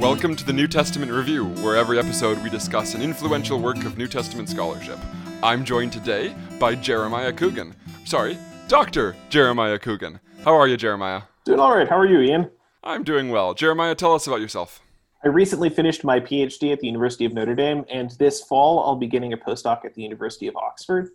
Welcome to the New Testament Review, where every episode we discuss an influential work of New Testament scholarship. I'm joined today by Jeremiah Coogan. Sorry, Dr. Jeremiah Coogan. How are you, Jeremiah? Doing all right. How are you, Ian? I'm doing well. Jeremiah, tell us about yourself. I recently finished my PhD at the University of Notre Dame, and this fall I'll be beginning a postdoc at the University of Oxford.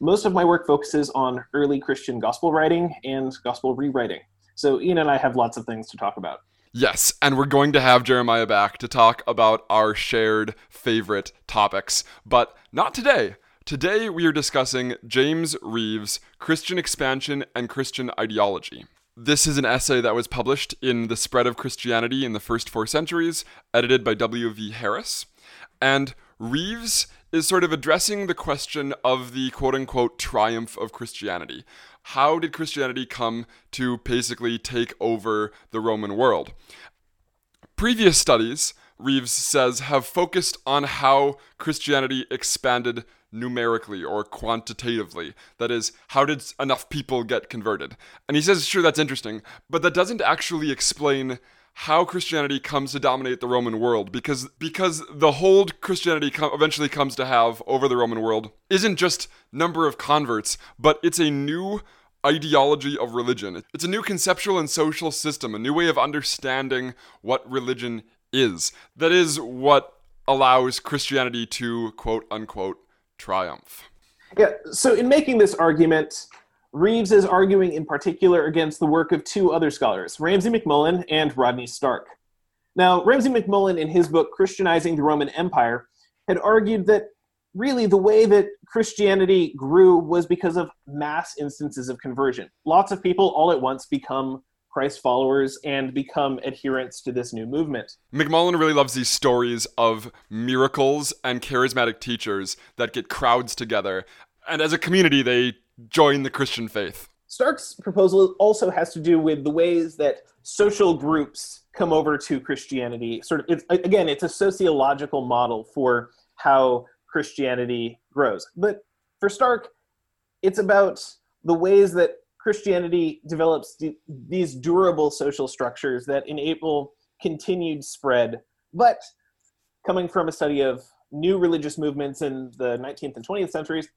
Most of my work focuses on early Christian gospel writing and gospel rewriting. So Ian and I have lots of things to talk about. Yes, and we're going to have Jeremiah back to talk about our shared favorite topics, but not today. Today we are discussing James Rives' Christian Expansion and Christian Ideology. This is an essay that was published in The Spread of Christianity in the First Four Centuries, edited by W.V. Harris. And Rives is sort of addressing the question of the quote unquote triumph of Christianity. How did Christianity come to basically take over the Roman world? Previous studies, Rives says, have focused on how Christianity expanded numerically or quantitatively. That is, how did enough people get converted? And he says, sure, that's interesting, but that doesn't actually explain how Christianity comes to dominate the Roman world because because the hold Christianity eventually comes to have over the Roman world isn't just number of converts, but it's a new ideology of religion. It's a new conceptual and social system, a new way of understanding what religion is. That is what allows Christianity to quote unquote triumph. Yeah, so in making this argument, Rives is arguing in particular against the work of two other scholars, Ramsay MacMullen and Rodney Stark. Now, Ramsay MacMullen, in his book Christianizing the Roman Empire, had argued that really the way that Christianity grew was because of mass instances of conversion. Lots of people all at once become Christ followers and become adherents to this new movement. MacMullen really loves these stories of miracles and charismatic teachers that get crowds together. And as a community, they join the Christian faith. Stark's proposal also has to do with the ways that social groups come over to Christianity. Sort of, it's, again, it's a sociological model for how Christianity grows. But for Stark, it's about the ways that Christianity develops these durable social structures that enable continued spread. But coming from a study of new religious movements in the 19th and 20th centuries,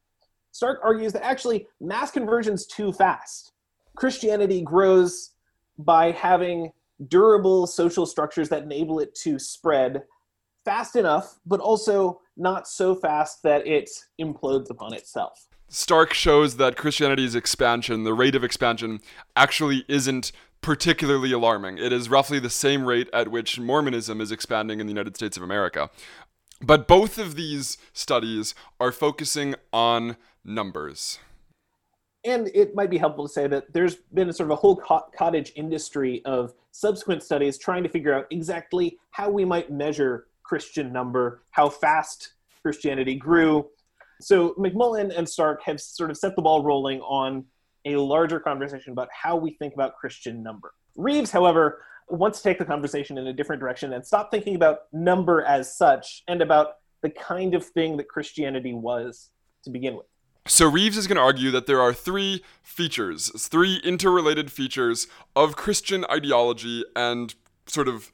Stark argues that actually mass conversion's too fast. Christianity grows by having durable social structures that enable it to spread fast enough, but also not so fast that it implodes upon itself. Stark shows that Christianity's expansion, the rate of expansion, actually isn't particularly alarming. It is roughly the same rate at which Mormonism is expanding in the United States of America. But both of these studies are focusing on numbers. And it might be helpful to say that there's been a sort of a whole co- cottage industry of subsequent studies trying to figure out exactly how we might measure Christian number, how fast Christianity grew. So MacMullen and Stark have sort of set the ball rolling on a larger conversation about how we think about Christian number. Rives, however, wants to take the conversation in a different direction and stop thinking about number as such and about the kind of thing that Christianity was to begin with. So Rives is going to argue that there are three features, three interrelated features of Christian ideology and sort of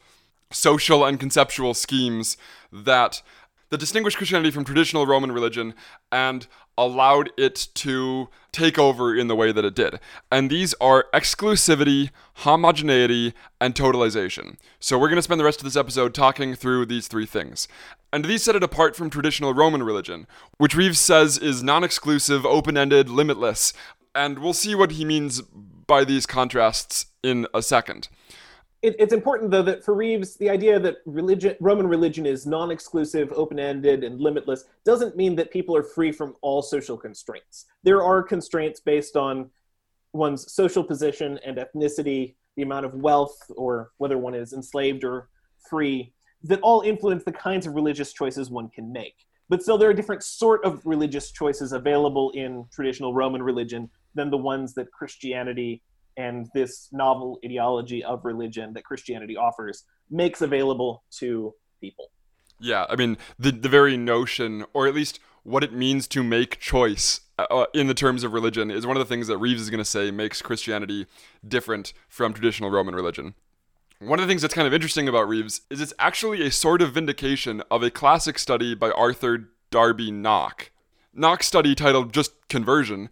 social and conceptual schemes that that distinguished Christianity from traditional Roman religion and allowed it to take over in the way that it did. And these are exclusivity, homogeneity, and totalization. So we're going to spend the rest of this episode talking through these three things. And these set it apart from traditional Roman religion, which Rives says is non exclusive, open ended, limitless. And we'll see what he means by these contrasts in a second it, it's important though that for Rives, the idea that religion, Roman religion is non-exclusive, open-ended, and limitless doesn't mean that people are free from all social constraints. There are constraints based on one's social position and ethnicity, the amount of wealth, or whether one is enslaved or free, that all influence the kinds of religious choices one can make. But still, there are different sort of religious choices available in traditional Roman religion than the ones that Christianity and this novel ideology of religion that Christianity offers makes available to people. Yeah, I mean the the very notion, or at least what it means to make choice uh, uh in the terms of religion, is one of the things that Rives is going to say makes Christianity different from traditional Roman religion. One of the things that's kind of interesting about Rives is it's actually a sort of vindication of a classic study by Arthur Darby Nock. Nock's study, titled just Conversion,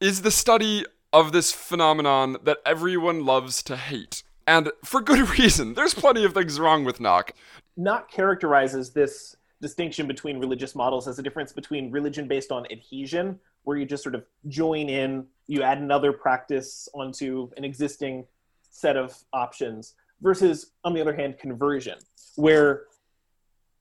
is the study of this phenomenon that everyone loves to hate. And for good reason. There's plenty of things wrong with Knock. Nock characterizes this distinction between religious models as a difference between religion based on adhesion, where you just sort of join in, you add another practice onto an existing set of options, versus, on the other hand, conversion, where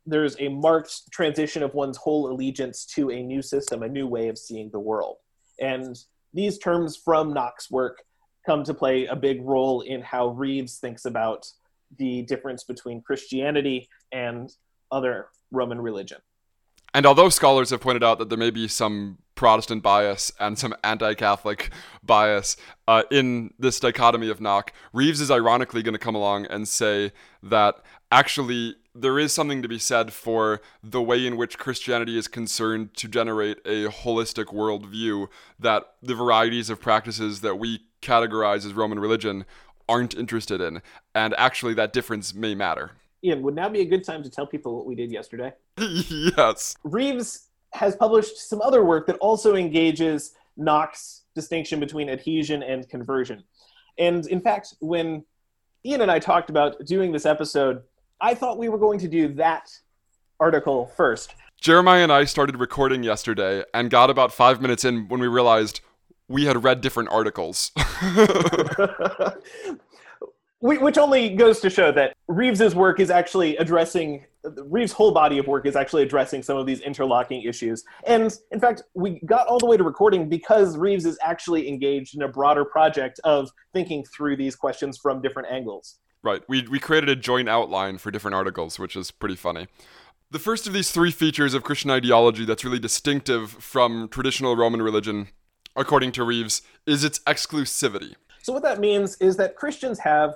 there's a marked transition of one's whole allegiance to a new system, a new way of seeing the world. And these terms from Nock's work come to play a big role in how Rives thinks about the difference between Christianity and other Roman religion. And although scholars have pointed out that there may be some Protestant bias and some anti Catholic bias uh, in this dichotomy of Nock, Rives is ironically going to come along and say that actually there is something to be said for the way in which Christianity is concerned to generate a holistic worldview that the varieties of practices that we categorize as Roman religion aren't interested in. And actually, that difference may matter. Ian, would now be a good time to tell people what we did yesterday? yes. Rives has published some other work that also engages Nock's distinction between adhesion and conversion. And in fact, when Ian and I talked about doing this episode, I thought we were going to do that article first. Jeremiah and I started recording yesterday and got about five minutes in when we realized we had read different articles. Which only goes to show that Rives's work is actually addressing Rives' whole body of work is actually addressing some of these interlocking issues. And in fact, we got all the way to recording because Rives is actually engaged in a broader project of thinking through these questions from different angles. Right. We, we created a joint outline for different articles, which is pretty funny. The first of these three features of Christian ideology that's really distinctive from traditional Roman religion, according to Rives, is its exclusivity. So, what that means is that Christians have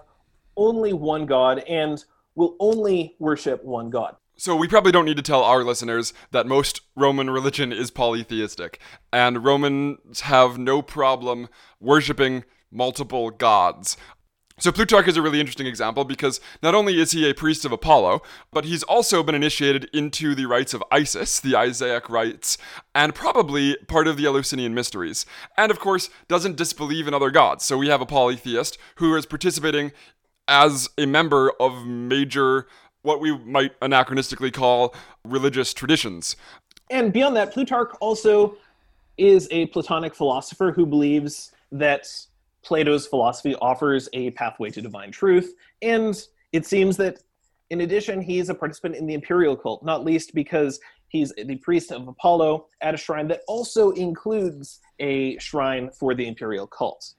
only one God and will only worship one God. So, we probably don't need to tell our listeners that most Roman religion is polytheistic, and Romans have no problem worshiping multiple gods. So Plutarch is a really interesting example because not only is he a priest of Apollo, but he's also been initiated into the rites of Isis, the Isiac rites, and probably part of the Eleusinian mysteries. And of course, doesn't disbelieve in other gods. So we have a polytheist who is participating as a member of major, what we might anachronistically call religious traditions. And beyond that, Plutarch also is a Platonic philosopher who believes that Plato's philosophy offers a pathway to divine truth. And it seems that, in addition, he's a participant in the imperial cult, not least because he's the priest of Apollo at a shrine that also includes a shrine for the imperial cult.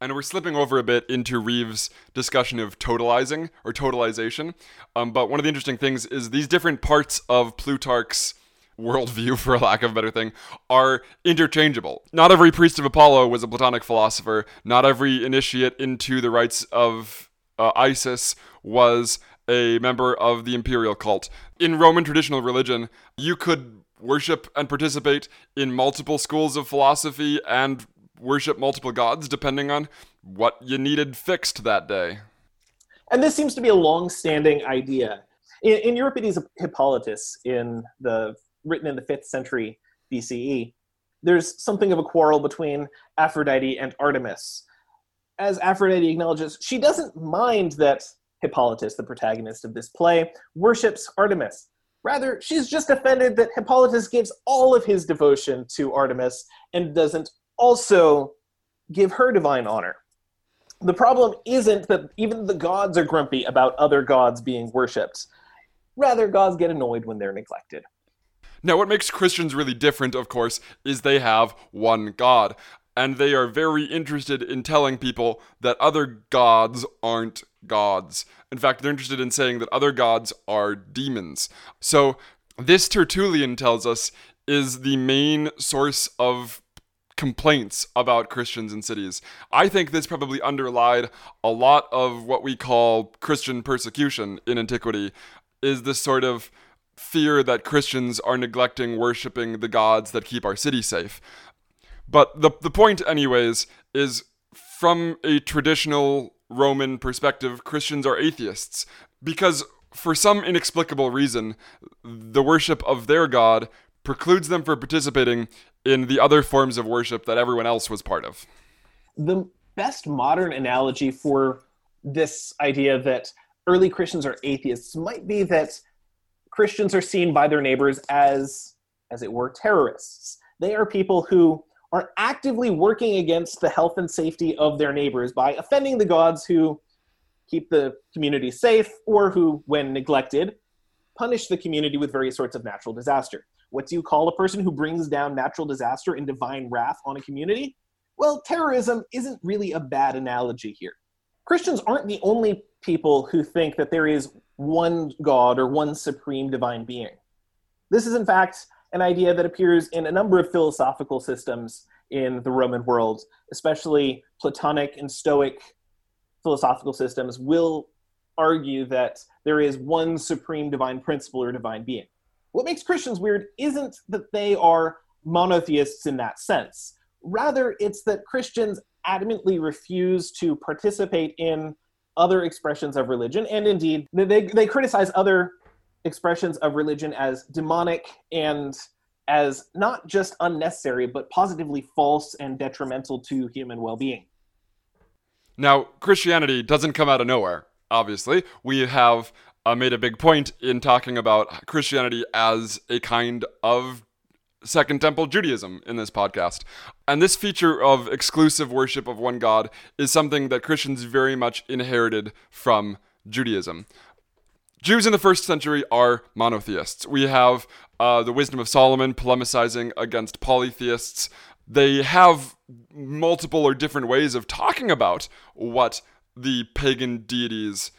And we're slipping over a bit into Rives' discussion of totalizing or totalization. Um, but one of the interesting things is these different parts of Plutarch's worldview, for lack of a better thing, are interchangeable. Not every priest of Apollo was a Platonic philosopher. Not every initiate into the rites of uh, Isis was a member of the imperial cult. In Roman traditional religion, you could worship and participate in multiple schools of philosophy and worship multiple gods depending on what you needed fixed that day. And this seems to be a long standing idea. In, in Euripides' Hippolytus, in the written in the 5th century BCE, there's something of a quarrel between Aphrodite and Artemis. As Aphrodite acknowledges, she doesn't mind that Hippolytus, the protagonist of this play, worships Artemis. Rather, she's just offended that Hippolytus gives all of his devotion to Artemis and doesn't also give her divine honor. The problem isn't that even the gods are grumpy about other gods being worshipped. Rather, gods get annoyed when they're neglected. Now, what makes Christians really different, of course, is they have one God. And they are very interested in telling people that other gods aren't gods. In fact, they're interested in saying that other gods are demons. So, this Tertullian tells us is the main source of complaints about Christians in cities. I think this probably underlied a lot of what we call Christian persecution in antiquity, is this sort of fear that Christians are neglecting worshiping the gods that keep our city safe. But the, the point, anyways, is from a traditional Roman perspective, Christians are atheists because for some inexplicable reason, the worship of their God precludes them from participating in the other forms of worship that everyone else was part of. The best modern analogy for this idea that early Christians are atheists might be that Christians are seen by their neighbors as, as it were, terrorists. They are people who are actively working against the health and safety of their neighbors by offending the gods who keep the community safe or who, when neglected, punish the community with various sorts of natural disaster. What do you call a person who brings down natural disaster and divine wrath on a community? Well, terrorism isn't really a bad analogy here. Christians aren't the only people who think that there is one God or one supreme divine being. This is, in fact, an idea that appears in a number of philosophical systems in the Roman world, especially Platonic and Stoic philosophical systems, will argue that there is one supreme divine principle or divine being. What makes Christians weird isn't that they are monotheists in that sense. Rather, it's that Christians adamantly refuse to participate in other expressions of religion, and indeed, they, they criticize other expressions of religion as demonic and as not just unnecessary, but positively false and detrimental to human well being. Now, Christianity doesn't come out of nowhere, obviously. We have uh, made a big point in talking about Christianity as a kind of Second Temple Judaism in this podcast. And this feature of exclusive worship of one God is something that Christians very much inherited from Judaism. Jews in the first century are monotheists. We have uh, the Wisdom of Solomon polemicizing against polytheists. They have multiple or different ways of talking about what the pagan deities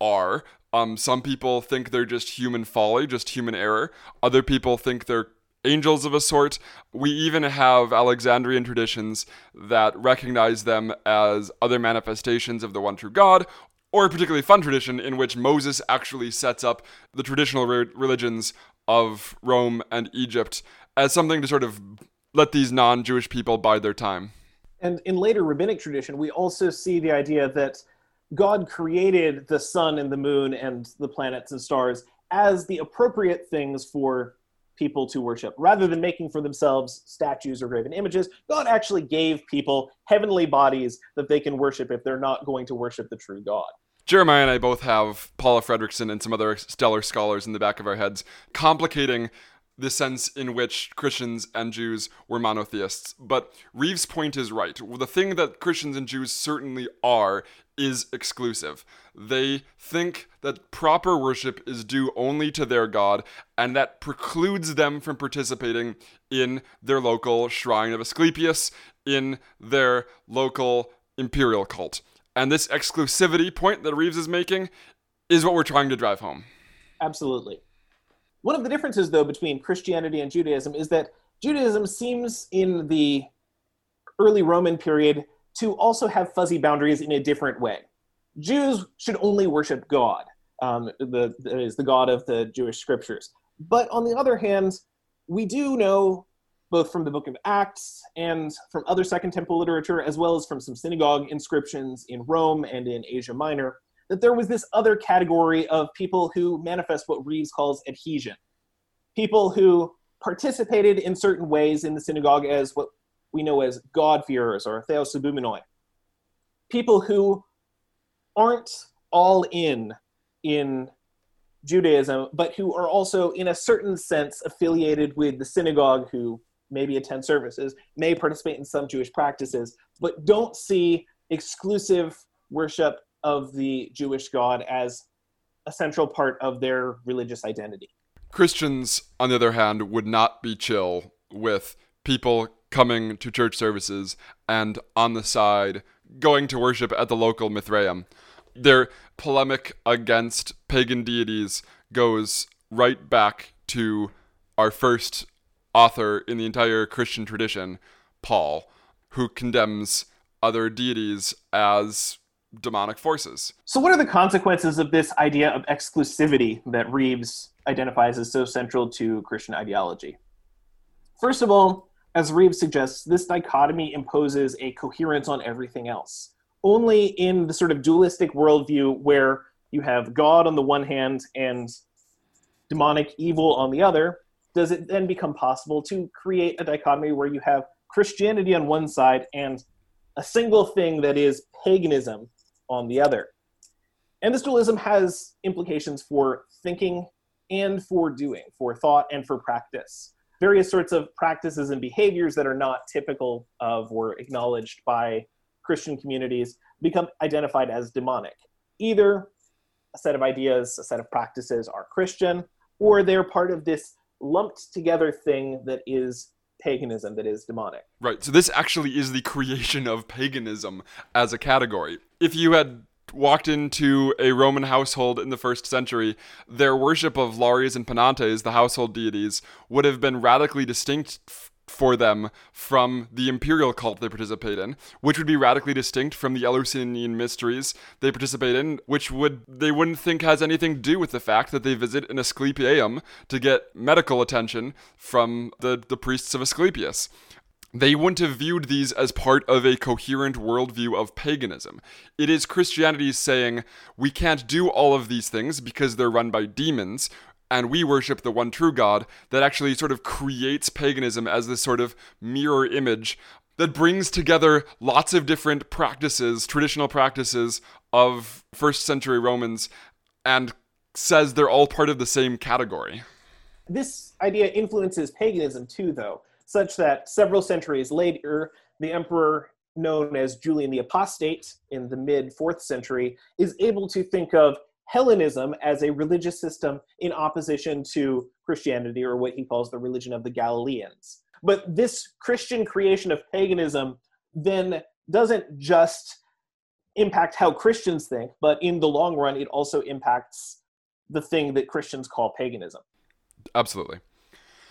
are. Um, some people think they're just human folly, just human error. Other people think they're angels of a sort. We even have Alexandrian traditions that recognize them as other manifestations of the one true God, or a particularly fun tradition in which Moses actually sets up the traditional re- religions of Rome and Egypt as something to sort of let these non Jewish people bide their time. And in later rabbinic tradition, we also see the idea that God created the sun and the moon and the planets and stars as the appropriate things for people to worship. Rather than making for themselves statues or graven images, God actually gave people heavenly bodies that they can worship if they're not going to worship the true God. Jeremiah and I both have Paula Fredriksen and some other stellar scholars in the back of our heads complicating the sense in which Christians and Jews were monotheists. But Rives' point is right. The thing that Christians and Jews certainly are is exclusive. They think that proper worship is due only to their God, and that precludes them from participating in their local shrine of Asclepius, in their local imperial cult. And this exclusivity point that Rives is making is what we're trying to drive home. Absolutely. One of the differences, though, between Christianity and Judaism is that Judaism seems in the early Roman period to also have fuzzy boundaries in a different way. Jews should only worship God, um, the, that is, the God of the Jewish scriptures. But on the other hand, we do know both from the book of Acts and from other Second Temple literature, as well as from some synagogue inscriptions in Rome and in Asia Minor, that there was this other category of people who manifest what Rives calls adhesion. People who participated in certain ways in the synagogue as what we know as God-fearers or theosuboumenoi. People who aren't all in in Judaism, but who are also, in a certain sense, affiliated with the synagogue, who maybe attend services, may participate in some Jewish practices, but don't see exclusive worship of the Jewish God as a central part of their religious identity. Christians, on the other hand, would not be chill with people coming to church services and on the side going to worship at the local Mithraeum. Their polemic against pagan deities goes right back to our first author in the entire Christian tradition, Paul, who condemns other deities as demonic forces. So, what are the consequences of this idea of exclusivity that Rives identifies as so central to Christian ideology? First of all, as Rives suggests, this dichotomy imposes a coherence on everything else. only in the sort of dualistic worldview where you have God on the one hand and demonic evil on the other, does it then become possible to create a dichotomy where you have Christianity on one side and a single thing that is paganism on the other? And this dualism has implications for thinking and for doing, for thought and for practice. Various sorts of practices and behaviors that are not typical of or acknowledged by Christian communities become identified as demonic. Either a set of ideas, a set of practices are Christian, or they're part of this lumped together thing that is paganism, that is demonic. Right. So this actually is the creation of paganism as a category. If you had walked into a Roman household in the first century, their worship of Lares and Penates, the household deities, would have been radically distinct for them from the imperial cult they participate in, which would be radically distinct from the Eleusinian mysteries they participate in, which would they wouldn't think has anything to do with the fact that they visit an Asclepieion to get medical attention from the, the priests of Asclepius they wouldn't have viewed these as part of a coherent worldview of paganism. It is Christianity saying we can't do all of these things because they're run by demons, and we worship the one true God that actually sort of creates paganism as this sort of mirror image that brings together lots of different practices, traditional practices of first century Romans, and says they're all part of the same category. This idea influences paganism too, though such that several centuries later, the emperor known as Julian the Apostate in the mid 4th century is able to think of Hellenism as a religious system in opposition to Christianity, or what he calls the religion of the Galileans. But this Christian creation of paganism then doesn't just impact how Christians think, but in the long run, it also impacts the thing that Christians call paganism. Absolutely.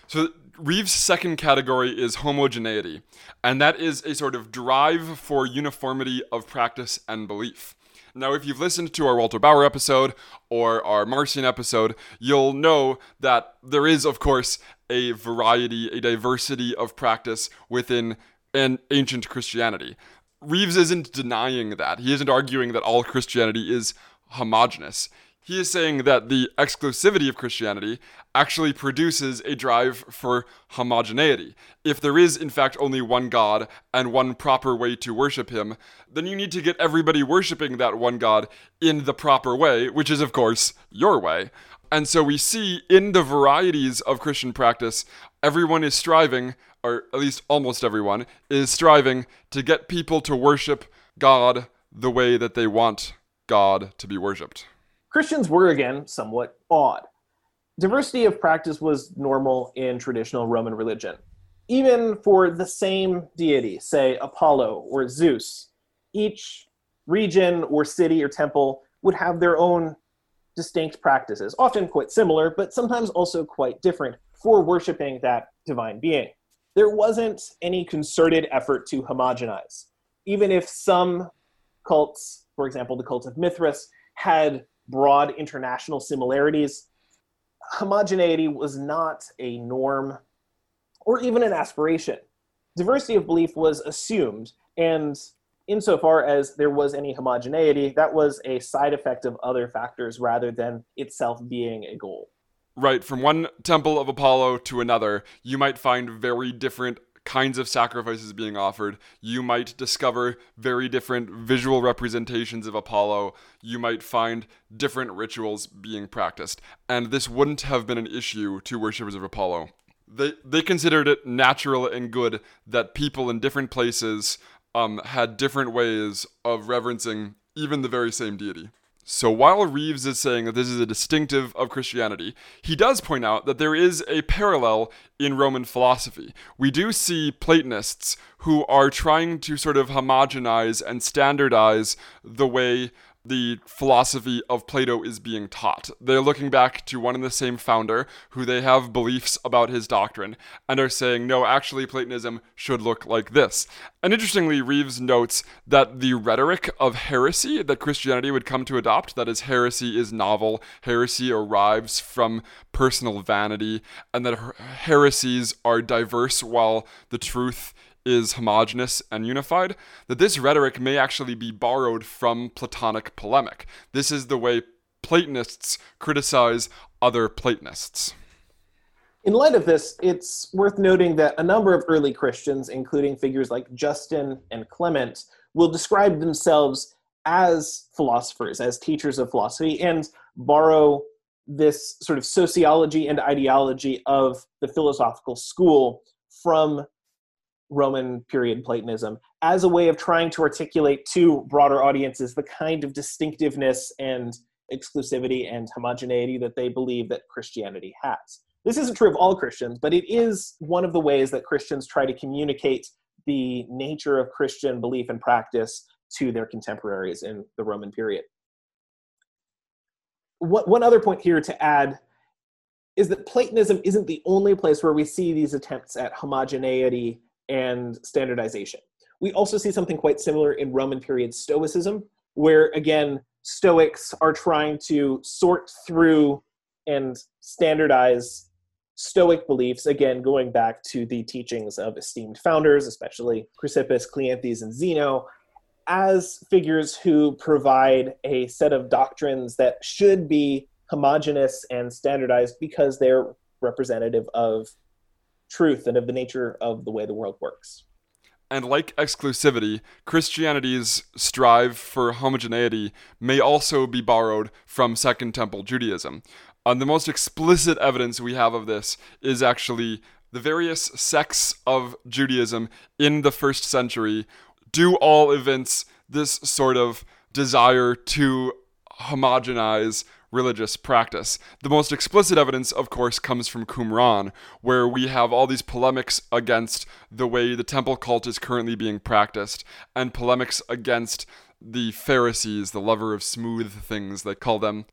So Rives' second category is homogeneity, and that is a sort of drive for uniformity of practice and belief. Now, if you've listened to our Walter Bauer episode or our Marcion episode, you'll know that there is, of course, a variety, a diversity of practice within an ancient Christianity. Rives isn't denying that. He isn't arguing that all Christianity is homogenous. He is saying that the exclusivity of Christianity actually produces a drive for homogeneity. If there is, in fact, only one God and one proper way to worship Him, then you need to get everybody worshiping that one God in the proper way, which is, of course, your way. And so we see in the varieties of Christian practice, everyone is striving, or at least almost everyone, is striving to get people to worship God the way that they want God to be worshiped. Christians were again somewhat odd. Diversity of practice was normal in traditional Roman religion. Even for the same deity, say Apollo or Zeus, each region or city or temple would have their own distinct practices, often quite similar, but sometimes also quite different for worshiping that divine being. There wasn't any concerted effort to homogenize. Even if some cults, for example, the cult of Mithras, had broad international similarities, homogeneity was not a norm or even an aspiration. Diversity of belief was assumed, and insofar as there was any homogeneity, that was a side effect of other factors rather than itself being a goal. Right, from one temple of Apollo to another, you might find very different kinds of sacrifices being offered. You might discover very different visual representations of Apollo. You might find different rituals being practiced. And this wouldn't have been an issue to worshippers of Apollo. They, they considered it natural and good that people in different places um, had different ways of reverencing even the very same deity. So while Rives is saying that this is a distinctive of Christianity, he does point out that there is a parallel in Roman philosophy. We do see Platonists who are trying to sort of homogenize and standardize the way the philosophy of Plato is being taught. They're looking back to one and the same founder who they have beliefs about his doctrine and are saying, no, actually, Platonism should look like this. And interestingly, Rives notes that the rhetoric of heresy that Christianity would come to adopt, that is, heresy is novel, heresy arrives from personal vanity, and that her- heresies are diverse while the truth is homogeneous and unified, that this rhetoric may actually be borrowed from Platonic polemic. This is the way Platonists criticize other Platonists. In light of this, it's worth noting that a number of early Christians, including figures like Justin and Clement, will describe themselves as philosophers, as teachers of philosophy, and borrow this sort of sociology and ideology of the philosophical school from Roman period Platonism as a way of trying to articulate to broader audiences the kind of distinctiveness and exclusivity and homogeneity that they believe that Christianity has. This isn't true of all Christians, but it is one of the ways that Christians try to communicate the nature of Christian belief and practice to their contemporaries in the Roman period one other point here to add is that Platonism isn't the only place where we see these attempts at homogeneity and standardization. We also see something quite similar in Roman period Stoicism, where again, Stoics are trying to sort through and standardize Stoic beliefs, again, going back to the teachings of esteemed founders, especially Chrysippus, Cleanthes, and Zeno, as figures who provide a set of doctrines that should be homogenous and standardized because they're representative of truth and of the nature of the way the world works. And like exclusivity, Christianity's strive for homogeneity may also be borrowed from Second Temple Judaism. And the most explicit evidence we have of this is actually the various sects of Judaism in the first century do all evince this sort of desire to homogenize religious practice. The most explicit evidence, of course, comes from Qumran, where we have all these polemics against the way the temple cult is currently being practiced, and polemics against the Pharisees, the lover of smooth things, they call them.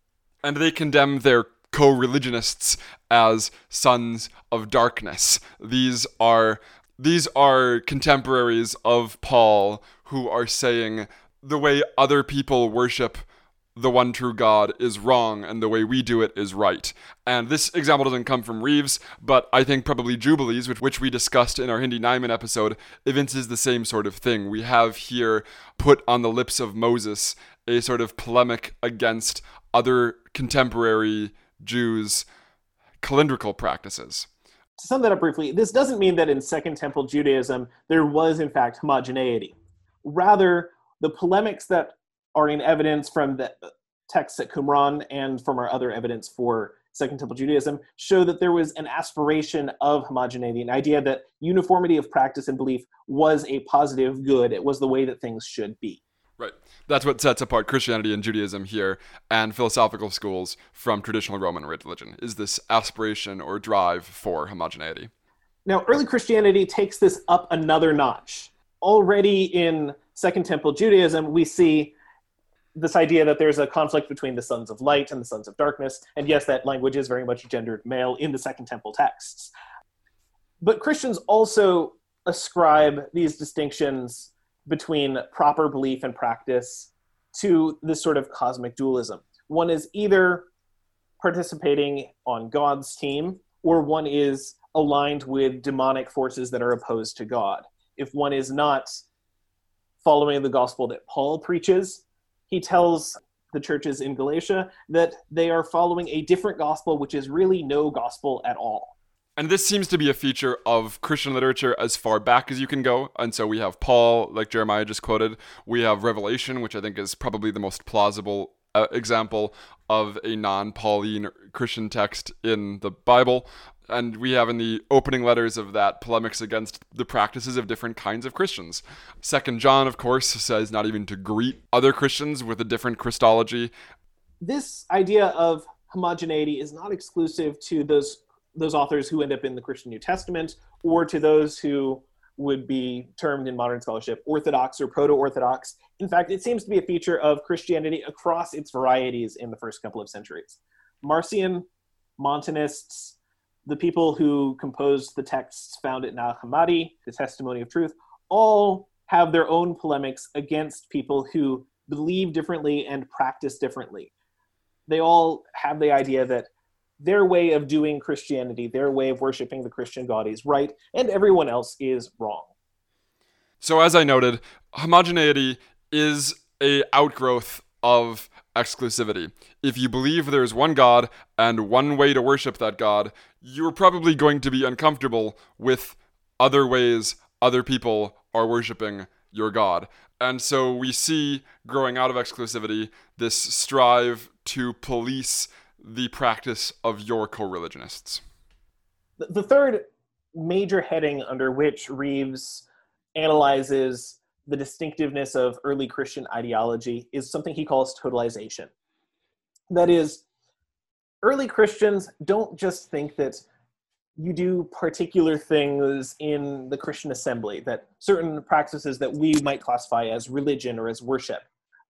And they condemn their co religionists as sons of darkness. These are these are contemporaries of Paul who are saying the way other people worship the one true God is wrong and the way we do it is right. And this example doesn't come from Rives, but I think probably Jubilees, which, which we discussed in our Hindy Najman episode, evinces the same sort of thing. We have here put on the lips of Moses a sort of polemic against other contemporary Jews' calendrical practices to sum that up briefly, this doesn't mean that in Second Temple Judaism there was, in fact, homogeneity. Rather, the polemics that are in evidence from the texts at Qumran and from our other evidence for Second Temple Judaism show that there was an aspiration of homogeneity, an idea that uniformity of practice and belief was a positive good. It was the way that things should be. Right. That's what sets apart Christianity and Judaism here and philosophical schools from traditional Roman religion is this aspiration or drive for homogeneity. Now, early Christianity takes this up another notch. Already in Second Temple Judaism, we see this idea that there's a conflict between the sons of light and the sons of darkness. And yes, that language is very much gendered male in the Second Temple texts. But Christians also ascribe these distinctions between proper belief and practice to this sort of cosmic dualism. One is either participating on God's team, or one is aligned with demonic forces that are opposed to God. If one is not following the gospel that Paul preaches, he tells the churches in Galatia that they are following a different gospel, which is really no gospel at all. And this seems to be a feature of Christian literature as far back as you can go. And so we have Paul, like Jeremiah just quoted. We have Revelation, which I think is probably the most plausible uh, example of a non Pauline Christian text in the Bible. And we have in the opening letters of that polemics against the practices of different kinds of Christians. Second John, of course, says not even to greet other Christians with a different Christology. This idea of homogeneity is not exclusive to those those authors who end up in the Christian New Testament, or to those who would be termed in modern scholarship Orthodox or Proto Orthodox. In fact, it seems to be a feature of Christianity across its varieties in the first couple of centuries. Marcion, Montanists, the people who composed the texts found at Nag Hammadi, the Testimony of Truth, all have their own polemics against people who believe differently and practice differently. They all have the idea that their way of doing Christianity, their way of worshiping the Christian God is right, and everyone else is wrong. So as I noted, homogeneity is a outgrowth of exclusivity. If you believe there's one God and one way to worship that God, you're probably going to be uncomfortable with other ways other people are worshiping your God. And so we see growing out of exclusivity this strive to police the practice of your co religionists. The third major heading under which Rives analyzes the distinctiveness of early Christian ideology is something he calls totalization. That is, early Christians don't just think that you do particular things in the Christian assembly, that certain practices that we might classify as religion or as worship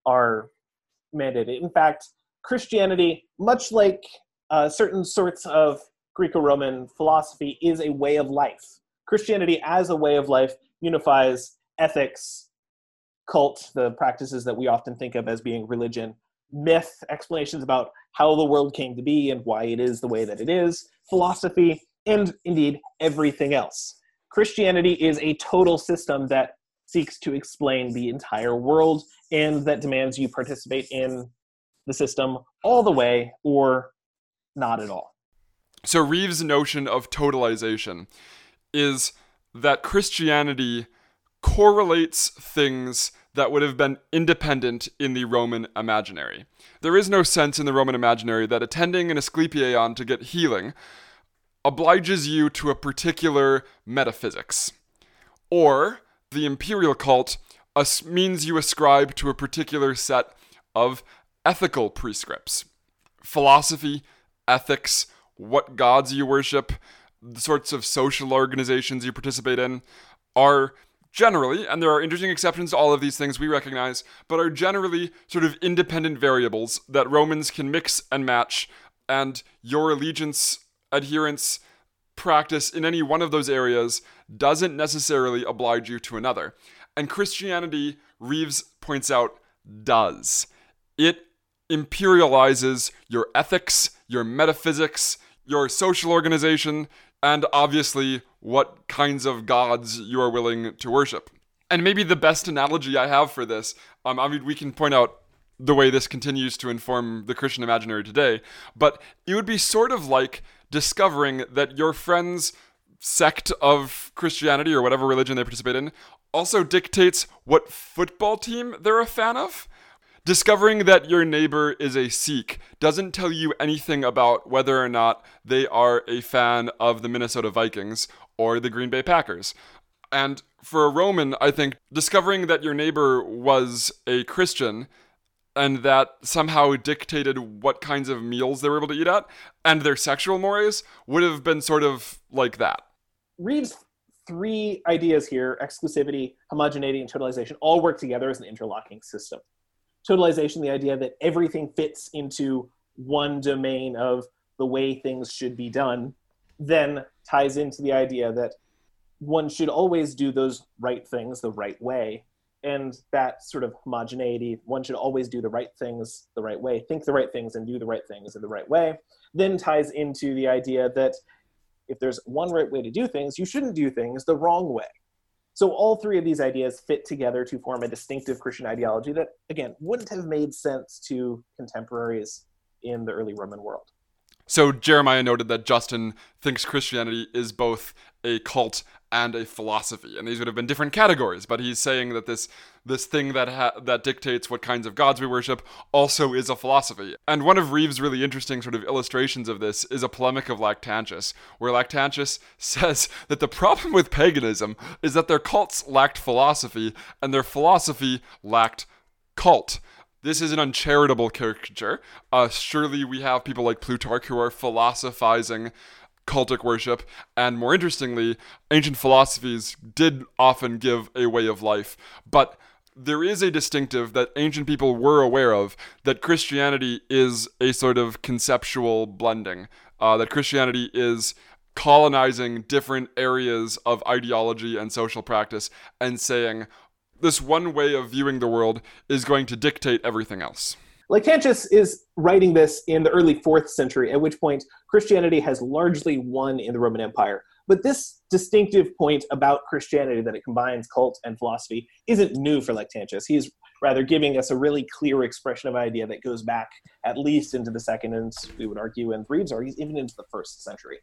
are mandated. In fact, Christianity, much like uh, certain sorts of Greco Roman philosophy, is a way of life. Christianity, as a way of life, unifies ethics, cult, the practices that we often think of as being religion, myth, explanations about how the world came to be and why it is the way that it is, philosophy, and indeed everything else. Christianity is a total system that seeks to explain the entire world and that demands you participate in the system all the way or not at all. So, Rives' notion of totalization is that Christianity correlates things that would have been independent in the Roman imaginary. There is no sense in the Roman imaginary that attending an Asclepieion to get healing obliges you to a particular metaphysics. Or the imperial cult means you ascribe to a particular set of ethical prescripts. Philosophy, ethics, what gods you worship, the sorts of social organizations you participate in are generally, and there are interesting exceptions to all of these things we recognize, but are generally sort of independent variables that Romans can mix and match, and your allegiance adherence practice in any one of those areas doesn't necessarily oblige you to another. And Christianity, Rives points out, does. It imperializes your ethics, your metaphysics, your social organization, and obviously what kinds of gods you are willing to worship. And maybe the best analogy I have for this, um, I mean, we can point out the way this continues to inform the Christian imaginary today, but it would be sort of like discovering that your friend's sect of Christianity or whatever religion they participate in also dictates what football team they're a fan of. Discovering that your neighbor is a Sikh doesn't tell you anything about whether or not they are a fan of the Minnesota Vikings or the Green Bay Packers. And for a Roman, I think discovering that your neighbor was a Christian and that somehow dictated what kinds of meals they were able to eat at, and their sexual mores would have been sort of like that. Rives' three ideas here exclusivity, homogeneity, and totalization all work together as an interlocking system. Totalization, the idea that everything fits into one domain of the way things should be done, then ties into the idea that one should always do those right things the right way. And that sort of homogeneity one should always do the right things the right way think the right things and do the right things in the right way then ties into the idea that if there's one right way to do things you shouldn't do things the wrong way so all three of these ideas fit together to form a distinctive christian ideology that again wouldn't have made sense to contemporaries in the early roman world so Jeremiah noted that Justin thinks Christianity is both a cult and a philosophy, and these would have been different categories. But he's saying that this this thing that ha- that dictates what kinds of gods we worship also is a philosophy. And one of Rives' really interesting sort of illustrations of this is a polemic of Lactantius, where Lactantius says that the problem with paganism is that their cults lacked philosophy, and their philosophy lacked cult. This is an uncharitable caricature. Uh, surely we have people like Plutarch who are philosophizing cultic worship, and more interestingly, ancient philosophies did often give a way of life. But there is a distinctive that ancient people were aware of that Christianity is a sort of conceptual blending, uh, that Christianity is colonizing different areas of ideology and social practice and saying, this one way of viewing the world is going to dictate everything else. Lactantius is writing this in the early fourth century, at which point Christianity has largely won in the Roman Empire. But this distinctive point about Christianity that it combines cult and philosophy isn't new for Lactantius. He's rather giving us a really clear expression of idea that goes back at least into the second and we would argue in Rives or even into the first century.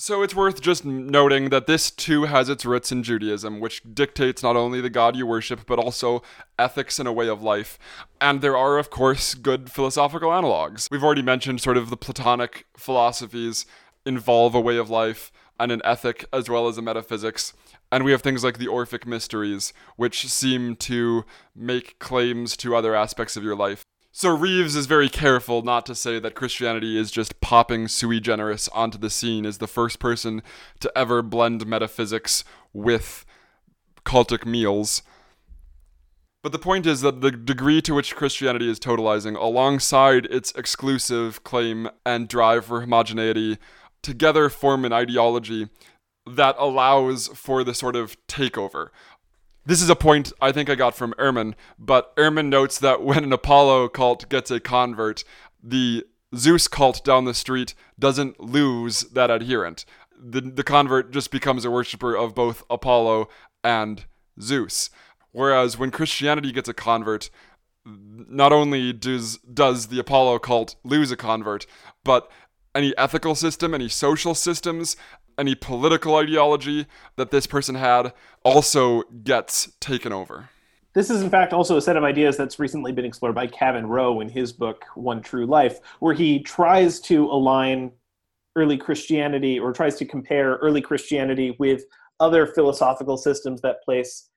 So it's worth just noting that this too has its roots in Judaism, which dictates not only the God you worship, but also ethics and a way of life. And there are, of course, good philosophical analogs. We've already mentioned sort of the Platonic philosophies involve a way of life and an ethic as well as a metaphysics. And we have things like the Orphic Mysteries, which seem to make claims to other aspects of your life. So Rives is very careful not to say that Christianity is just popping sui generis onto the scene as the first person to ever blend metaphysics with cultic meals. But the point is that the degree to which Christianity is totalizing, alongside its exclusive claim and drive for homogeneity, together form an ideology that allows for the sort of takeover this is a point I think I got from Ehrman, but Ehrman notes that when an Apollo cult gets a convert, the Zeus cult down the street doesn't lose that adherent. The, the convert just becomes a worshiper of both Apollo and Zeus. Whereas when Christianity gets a convert, not only does does the Apollo cult lose a convert, but any ethical system, any social systems, any political ideology that this person had also gets taken over. This is, in fact, also a set of ideas that's recently been explored by Kevin Rowe in his book, One True Life, where he tries to align early Christianity or tries to compare early Christianity with other philosophical systems that place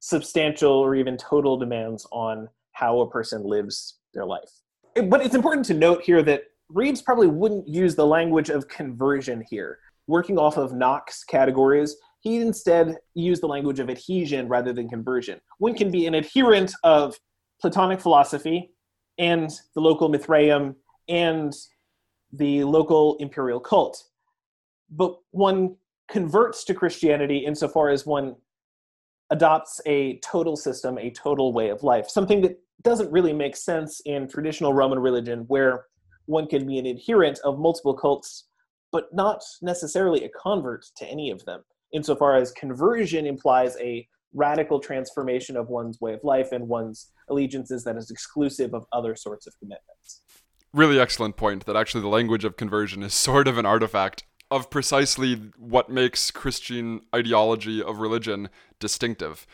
substantial or even total demands on how a person lives their life. But it's important to note here that Rives probably wouldn't use the language of conversion here working off of Nock's categories, he instead used the language of adhesion rather than conversion. One can be an adherent of Platonic philosophy and the local Mithraeum and the local imperial cult, but one converts to Christianity insofar as one adopts a total system, a total way of life, something that doesn't really make sense in traditional Roman religion, where one can be an adherent of multiple cults but not necessarily a convert to any of them, insofar as conversion implies a radical transformation of one's way of life and one's allegiances that is exclusive of other sorts of commitments. Really excellent point that actually the language of conversion is sort of an artifact of precisely what makes Christian ideology of religion distinctive.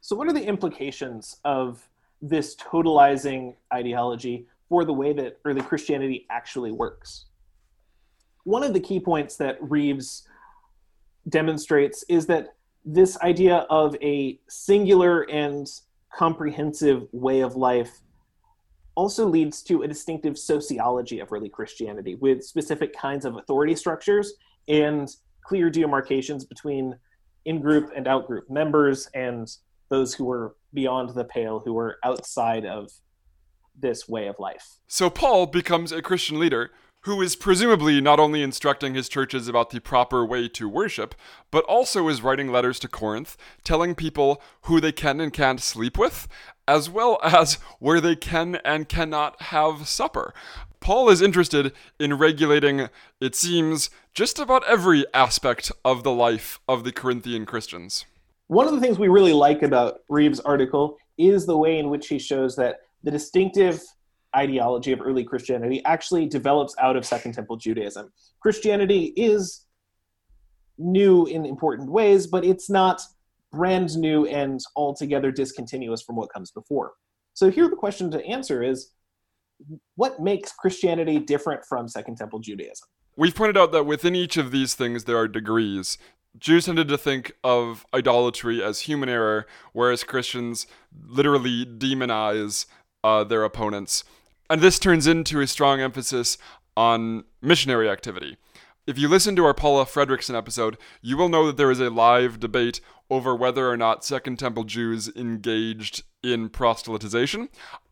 So, what are the implications of this totalizing ideology for the way that early Christianity actually works? One of the key points that Rives demonstrates is that this idea of a singular and comprehensive way of life also leads to a distinctive sociology of early Christianity with specific kinds of authority structures and clear demarcations between in group and out group members and those who were beyond the pale, who were outside of this way of life. So Paul becomes a Christian leader who is presumably not only instructing his churches about the proper way to worship, but also is writing letters to Corinth telling people who they can and can't sleep with, as well as where they can and cannot have supper. Paul is interested in regulating, it seems, just about every aspect of the life of the Corinthian Christians. One of the things we really like about Rives' article is the way in which he shows that the distinctive ideology of early Christianity actually develops out of Second Temple Judaism. Christianity is new in important ways, but it's not brand new and altogether discontinuous from what comes before. So here the question to answer is what makes Christianity different from Second Temple Judaism? We've pointed out that within each of these things there are degrees. Jews tended to think of idolatry as human error, whereas Christians literally demonize uh, their opponents. And this turns into a strong emphasis on missionary activity. If you listen to our Paula Fredriksen episode, you will know that there is a live debate over whether or not Second Temple Jews engaged in proselytization.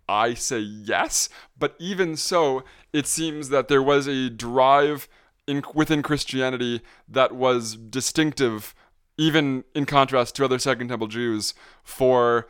I say yes, but even so, it seems that there was a drive in, within Christianity that was distinctive, even in contrast to other Second Temple Jews, for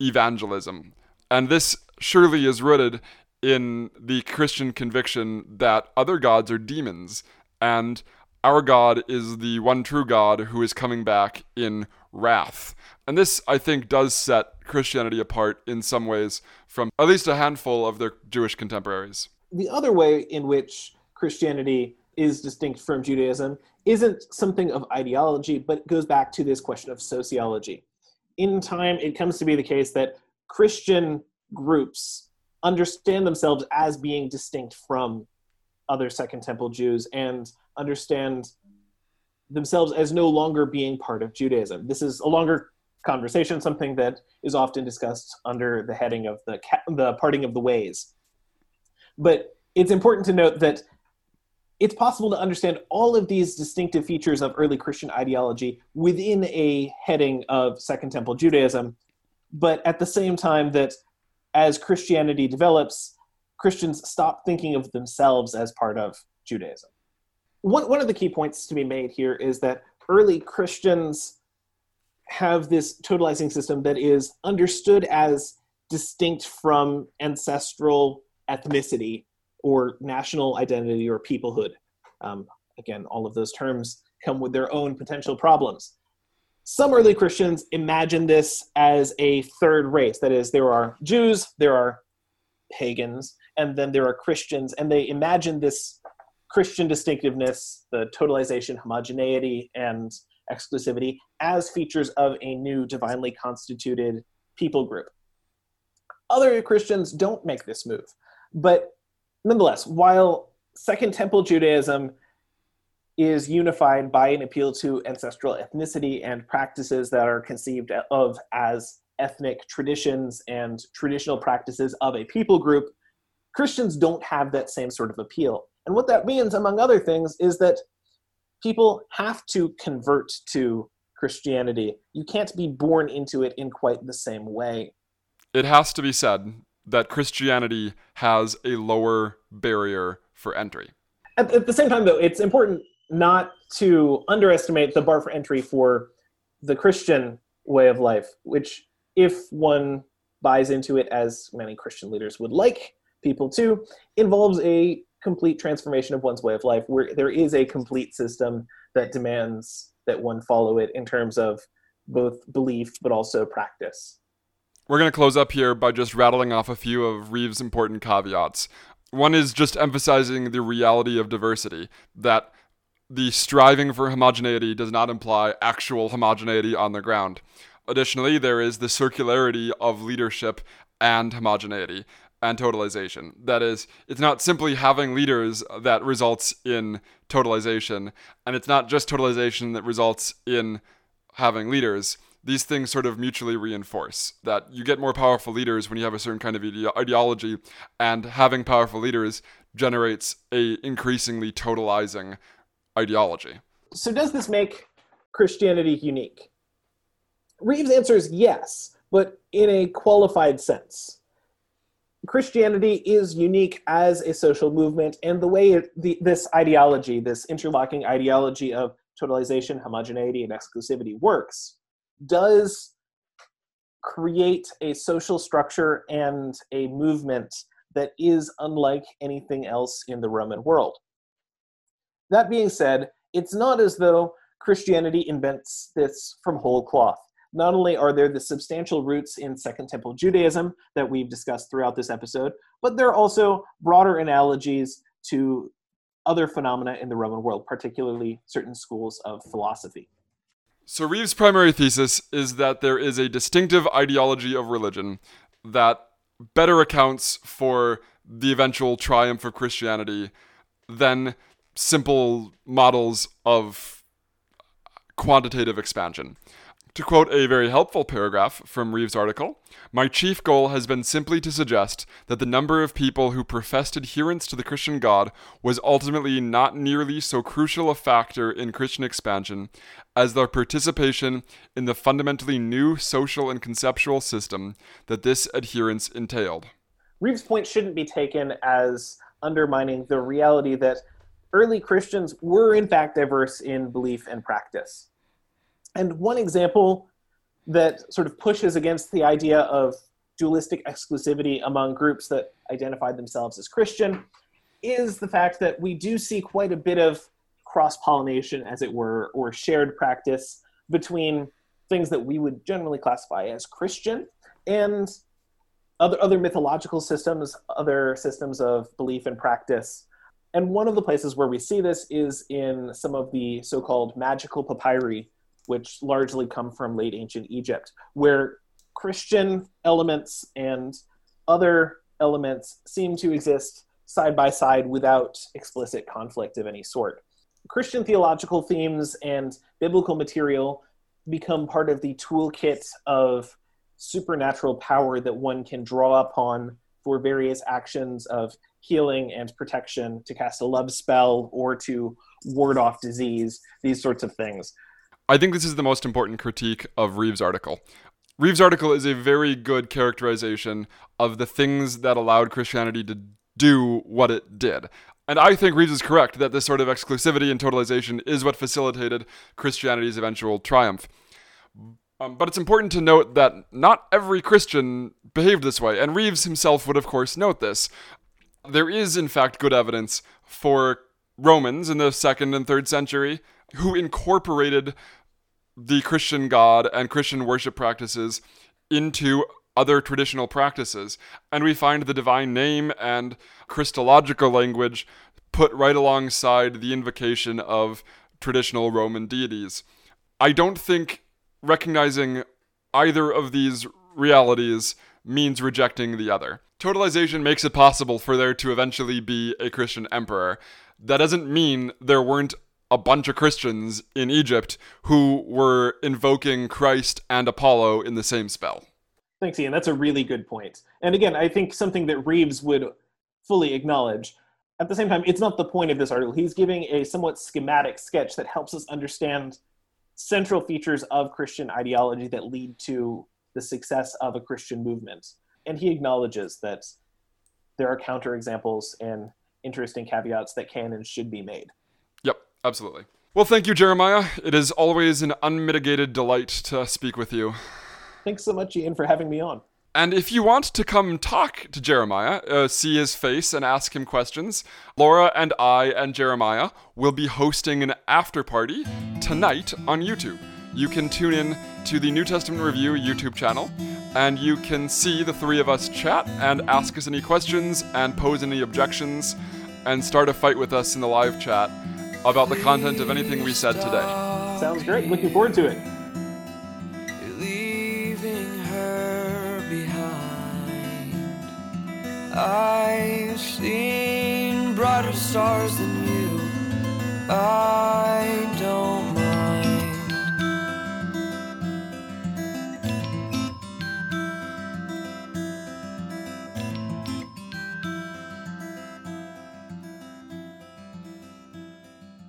evangelism. And this surely is rooted in the Christian conviction that other gods are demons. And our God is the one true God who is coming back in wrath. And this, I think, does set Christianity apart in some ways from at least a handful of their Jewish contemporaries. The other way in which Christianity is distinct from Judaism isn't something of ideology, but goes back to this question of sociology. In time, it comes to be the case that Christian groups understand themselves as being distinct from other Second Temple Jews and understand themselves as no longer being part of Judaism. This is a longer conversation, something that is often discussed under the heading of the the parting of the ways. But it's important to note that it's possible to understand all of these distinctive features of early Christian ideology within a heading of Second Temple Judaism, but at the same time that as Christianity develops, Christians stop thinking of themselves as part of Judaism. One, one of the key points to be made here is that early Christians have this totalizing system that is understood as distinct from ancestral ethnicity or national identity or peoplehood. Um, again, all of those terms come with their own potential problems. Some early Christians imagine this as a third race. That is, there are Jews, there are pagans, and then there are Christians, and they imagine this Christian distinctiveness, the totalization, homogeneity, and exclusivity as features of a new divinely constituted people group. Other Christians don't make this move, but nonetheless, while Second Temple Judaism is unified by an appeal to ancestral ethnicity and practices that are conceived of as ethnic traditions and traditional practices of a people group, Christians don't have that same sort of appeal. And what that means, among other things, is that people have to convert to Christianity. You can't be born into it in quite the same way. It has to be said that Christianity has a lower barrier for entry. At, at, the same time, though, it's important not to underestimate the bar for entry for the Christian way of life, which, if one buys into it, as many Christian leaders would like people to, involves a complete transformation of one's way of life, where there is a complete system that demands that one follow it in terms of both belief but also practice. We're going to close up here by just rattling off a few of Rives' important caveats. One is just emphasizing the reality of diversity, that the striving for homogeneity does not imply actual homogeneity on the ground. Additionally, there is the circularity of leadership and homogeneity and totalization. That is, it's not simply having leaders that results in totalization, and it's not just totalization that results in having leaders these things sort of mutually reinforce that you get more powerful leaders when you have a certain kind of ide- ideology and having powerful leaders generates a increasingly totalizing ideology. So does this make christianity unique? Rives answers yes but in a qualified sense. Christianity is unique as a social movement, and the way it, the, this ideology, this interlocking ideology of totalization, homogeneity, and exclusivity works, does create a social structure and a movement that is unlike anything else in the Roman world. That being said, it's not as though Christianity invents this from whole cloth. Not only are there the substantial roots in Second Temple Judaism that we've discussed throughout this episode, but there are also broader analogies to other phenomena in the Roman world, particularly certain schools of philosophy. So Rives' primary thesis is that there is a distinctive ideology of religion that better accounts for the eventual triumph of Christianity than simple models of quantitative expansion. To quote a very helpful paragraph from Rives' article, my chief goal has been simply to suggest that the number of people who professed adherence to the Christian God was ultimately not nearly so crucial a factor in Christian expansion as their participation in the fundamentally new social and conceptual system that this adherence entailed. Rives' point shouldn't be taken as undermining the reality that early Christians were in fact diverse in belief and practice. And one example that sort of pushes against the idea of dualistic exclusivity among groups that identified themselves as Christian is the fact that we do see quite a bit of cross pollination, as it were, or shared practice between things that we would generally classify as Christian and other, other mythological systems, other systems of belief and practice. And one of the places where we see this is in some of the so called magical papyri, which largely come from late ancient Egypt, where Christian elements and other elements seem to exist side by side without explicit conflict of any sort. Christian theological themes and biblical material become part of the toolkit of supernatural power that one can draw upon for various actions of healing and protection, to cast a love spell or to ward off disease, these sorts of things. I think this is the most important critique of Rives' article. Rives' article is a very good characterization of the things that allowed Christianity to do what it did. And I think Rives is correct that this sort of exclusivity and totalization is what facilitated Christianity's eventual triumph. Um, but it's important to note that not every Christian behaved this way, and Rives himself would, of course, note this. There is, in fact, good evidence for Romans in the second and third century who incorporated the Christian God and Christian worship practices into other traditional practices. And we find the divine name and Christological language put right alongside the invocation of traditional Roman deities. I don't think recognizing either of these realities means rejecting the other. Totalization makes it possible for there to eventually be a Christian emperor. That doesn't mean there weren't a bunch of Christians in Egypt who were invoking Christ and Apollo in the same spell. Thanks, Ian. That's a really good point. And again, I think something that Rives would fully acknowledge. At the same time, it's not the point of this article. He's giving a somewhat schematic sketch that helps us understand central features of Christian ideology that lead to the success of a Christian movement. And he acknowledges that there are counterexamples and interesting caveats that can and should be made. Yep, absolutely. Well, thank you, Jeremiah. It is always an unmitigated delight to speak with you. Thanks so much, Ian, for having me on. And if you want to come talk to Jeremiah, uh, see his face, and ask him questions, Laura and I and Jeremiah will be hosting an after party tonight on YouTube. You can tune in to the New Testament Review YouTube channel, and you can see the three of us chat and ask us any questions and pose any objections and start a fight with us in the live chat about the content of anything we said today. Sounds great. Looking forward to it. I've seen brighter stars than